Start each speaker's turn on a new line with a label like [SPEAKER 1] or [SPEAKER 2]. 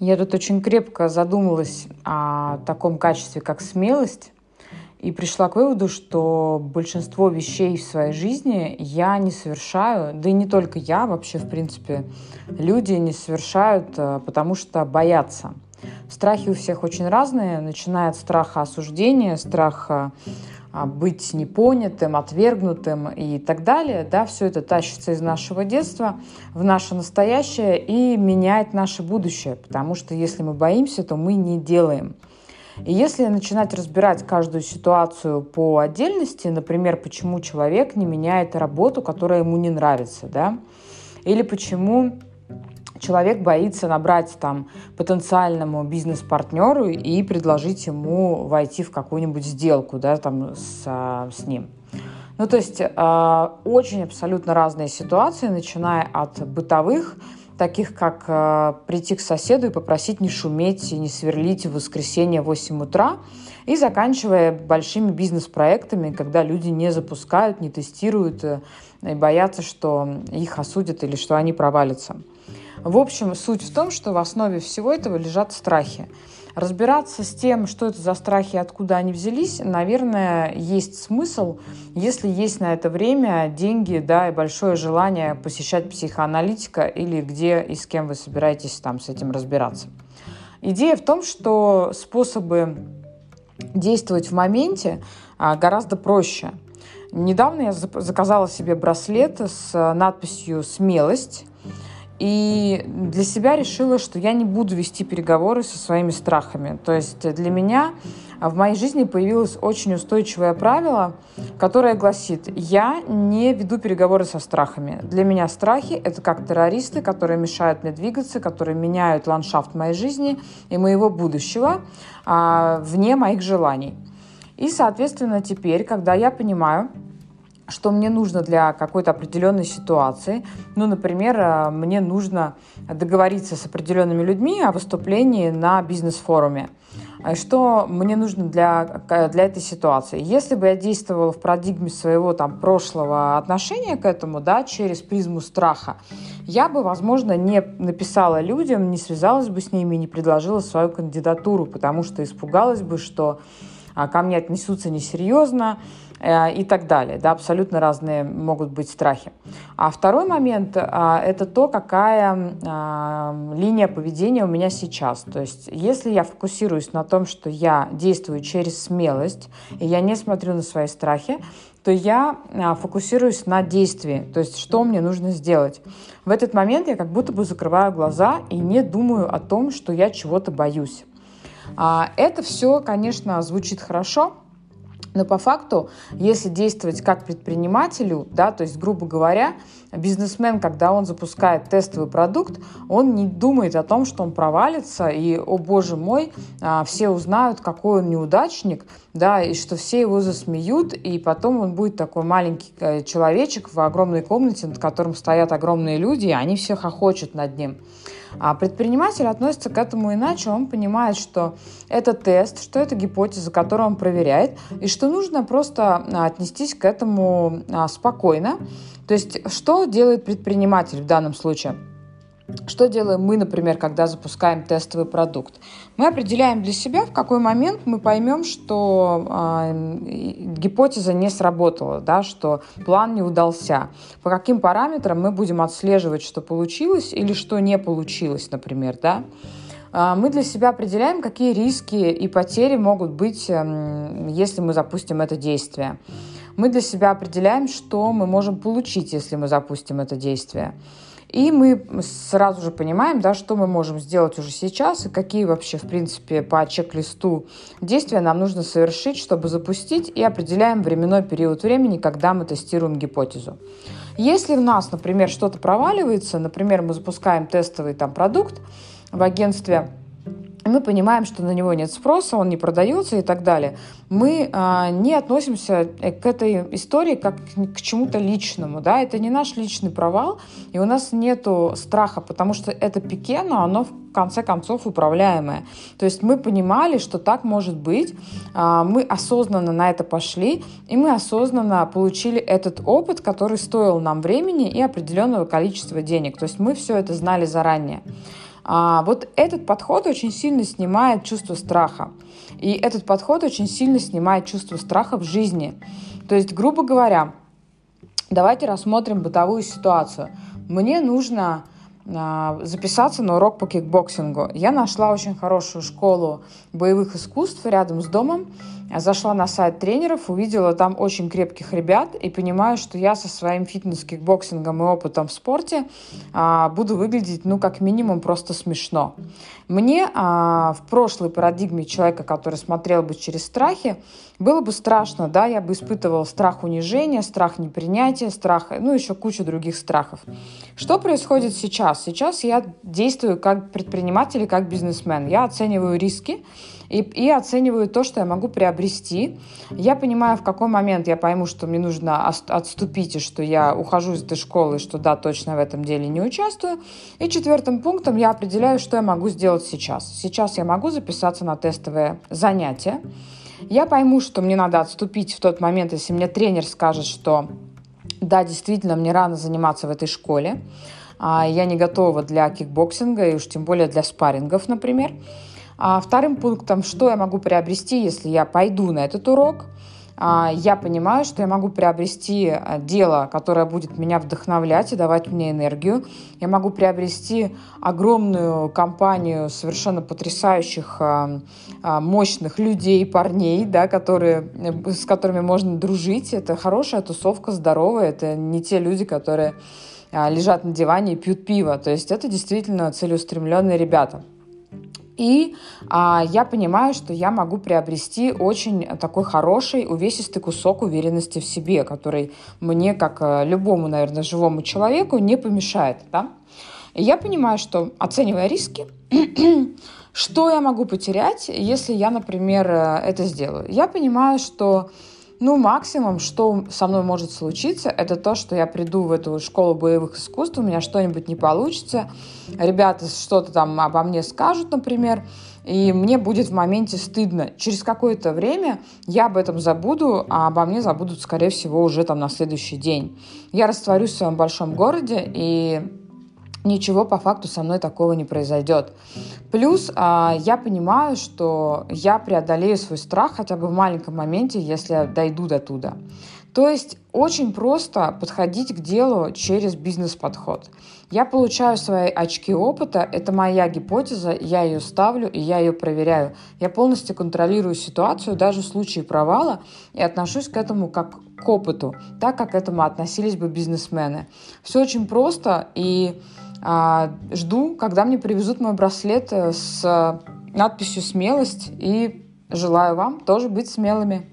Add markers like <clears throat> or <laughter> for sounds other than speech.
[SPEAKER 1] Я тут очень крепко задумалась о таком качестве, как смелость, и пришла к выводу, что большинство вещей в своей жизни я не совершаю, да и не только я, вообще, в принципе, люди не совершают, э, потому что боятся. Страхи у всех очень разные, начиная от страха осуждения, страха быть непонятым, отвергнутым и так далее. Да, все это тащится из нашего детства в наше настоящее и меняет наше будущее, потому что если мы боимся, то мы не делаем. И если начинать разбирать каждую ситуацию по отдельности, например, почему человек не меняет работу, которая ему не нравится, да, или почему человек боится набрать там потенциальному бизнес-партнеру и предложить ему войти в какую-нибудь сделку, да, там с, а, с ним. Ну, то есть э, очень абсолютно разные ситуации, начиная от бытовых, таких как э, прийти к соседу и попросить не шуметь и не сверлить в воскресенье в 8 утра, и заканчивая большими бизнес-проектами, когда люди не запускают, не тестируют э, и боятся, что их осудят или что они провалятся. В общем, суть в том, что в основе всего этого лежат страхи. Разбираться с тем, что это за страхи, откуда они взялись, наверное, есть смысл, если есть на это время, деньги, да, и большое желание посещать психоаналитика или где и с кем вы собираетесь там с этим разбираться. Идея в том, что способы действовать в моменте а, гораздо проще. Недавно я заказала себе браслет с надписью «Смелость», и для себя решила, что я не буду вести переговоры со своими страхами. То есть для меня в моей жизни появилось очень устойчивое правило, которое гласит, я не веду переговоры со страхами. Для меня страхи — это как террористы, которые мешают мне двигаться, которые меняют ландшафт моей жизни и моего будущего а, вне моих желаний. И, соответственно, теперь, когда я понимаю, что мне нужно для какой-то определенной ситуации. Ну, например, э, мне нужно договориться с определенными людьми о выступлении на бизнес-форуме. Э, что мне нужно для, для этой ситуации? Если бы я действовала в парадигме своего там, прошлого отношения к этому, да, через призму страха, я бы, возможно, не написала людям, не связалась бы с ними, не предложила свою кандидатуру, потому что испугалась бы, что а, ко мне отнесутся несерьезно, и так далее. Да, абсолютно разные могут быть страхи. А второй момент а, – это то, какая а, линия поведения у меня сейчас. То есть если я фокусируюсь на том, что я действую через смелость, и я не смотрю на свои страхи, то я а, фокусируюсь на действии, то есть что мне нужно сделать. В этот момент я как будто бы закрываю глаза и не думаю о том, что я чего-то боюсь. Это все, конечно, звучит хорошо, но по факту, если действовать как предпринимателю, да, то есть, грубо говоря, бизнесмен, когда он запускает тестовый продукт, он не думает о том, что он провалится, и, о боже мой, а, все узнают, какой он неудачник, да, и что все его засмеют, и потом он будет такой маленький э, человечек в огромной комнате, над которым стоят огромные люди, и они все хохочут над ним. А предприниматель относится к этому иначе. Он понимает, что это тест, что это гипотеза, которую он проверяет, и что нужно просто а, отнестись к этому а, спокойно. То есть, что делает предприниматель в данном случае? Что делаем мы, например, когда запускаем тестовый продукт? Мы определяем для себя, в какой момент мы поймем, что э, гипотеза не сработала, да, что план не удался. По каким параметрам мы будем отслеживать, что получилось или что не получилось, например. Да? Мы для себя определяем, какие риски и потери могут быть, эм, если мы запустим это действие. Мы для себя определяем, что мы можем получить, если мы запустим это действие. И мы сразу же понимаем, да, что мы можем сделать уже сейчас и какие вообще, в принципе, по чек-листу действия нам нужно совершить, чтобы запустить, и определяем временной период времени, когда мы тестируем гипотезу. Если у нас, например, что-то проваливается, например, мы запускаем тестовый там продукт в агентстве, мы понимаем, что на него нет спроса, он не продается и так далее. Мы а, не относимся э, к этой истории как к чему-то личному, да, это не наш личный провал, и у нас нету страха, потому что это пике, но оно в конце концов управляемое. То есть мы понимали, что так может быть, а, мы осознанно на это пошли, и мы осознанно получили этот опыт, который стоил нам времени и определенного количества денег. То есть мы все это знали заранее. А, вот этот подход очень сильно снимает чувство страха. И этот подход очень сильно снимает чувство страха в жизни. То есть, грубо говоря, давайте рассмотрим бытовую ситуацию. Мне нужно а, записаться на урок по кикбоксингу. Я нашла очень хорошую школу боевых искусств рядом с домом. Зашла на сайт тренеров, увидела там очень крепких ребят и понимаю, что я со своим фитнес-кикбоксингом и опытом в спорте а, буду выглядеть, ну, как минимум, просто смешно. Мне а, в прошлой парадигме человека, который смотрел бы через страхи, было бы страшно, да, я бы испытывала страх унижения, страх непринятия, страх, ну, еще кучу других страхов. Что происходит сейчас? Сейчас я действую как предприниматель и как бизнесмен. Я оцениваю риски, и, и оцениваю то, что я могу приобрести. Я понимаю, в какой момент я пойму, что мне нужно отступить, и что я ухожу из этой школы, что да, точно в этом деле не участвую. И четвертым пунктом я определяю, что я могу сделать сейчас. Сейчас я могу записаться на тестовое занятие. Я пойму, что мне надо отступить в тот момент, если мне тренер скажет, что да, действительно, мне рано заниматься в этой школе. А я не готова для кикбоксинга и уж тем более для спаррингов, например. А вторым пунктом, что я могу приобрести, если я пойду на этот урок, а, я понимаю, что я могу приобрести а, дело, которое будет меня вдохновлять и давать мне энергию. Я могу приобрести огромную компанию совершенно потрясающих, а, мощных людей, парней, да, которые, с которыми можно дружить. Это хорошая тусовка, здоровая. Это не те люди, которые лежат на диване и пьют пиво. То есть это действительно целеустремленные ребята. И а, я понимаю, что я могу приобрести очень такой хороший, увесистый кусок уверенности в себе, который мне, как э, любому, наверное, живому человеку, не помешает. Да? И я понимаю, что оценивая риски, <clears throat> что я могу потерять, если я, например, э, это сделаю. Я понимаю, что ну, максимум, что со мной может случиться, это то, что я приду в эту школу боевых искусств, у меня что-нибудь не получится, ребята что-то там обо мне скажут, например, и мне будет в моменте стыдно. Через какое-то время я об этом забуду, а обо мне забудут, скорее всего, уже там на следующий день. Я растворюсь в своем большом городе, и ничего по факту со мной такого не произойдет. Плюс а, я понимаю, что я преодолею свой страх хотя бы в маленьком моменте, если я дойду до туда. То есть очень просто подходить к делу через бизнес-подход. Я получаю свои очки опыта, это моя гипотеза, я ее ставлю и я ее проверяю. Я полностью контролирую ситуацию даже в случае провала и отношусь к этому как к опыту, так как к этому относились бы бизнесмены. Все очень просто и а, жду, когда мне привезут мой браслет э, с надписью «Смелость» и желаю вам тоже быть смелыми.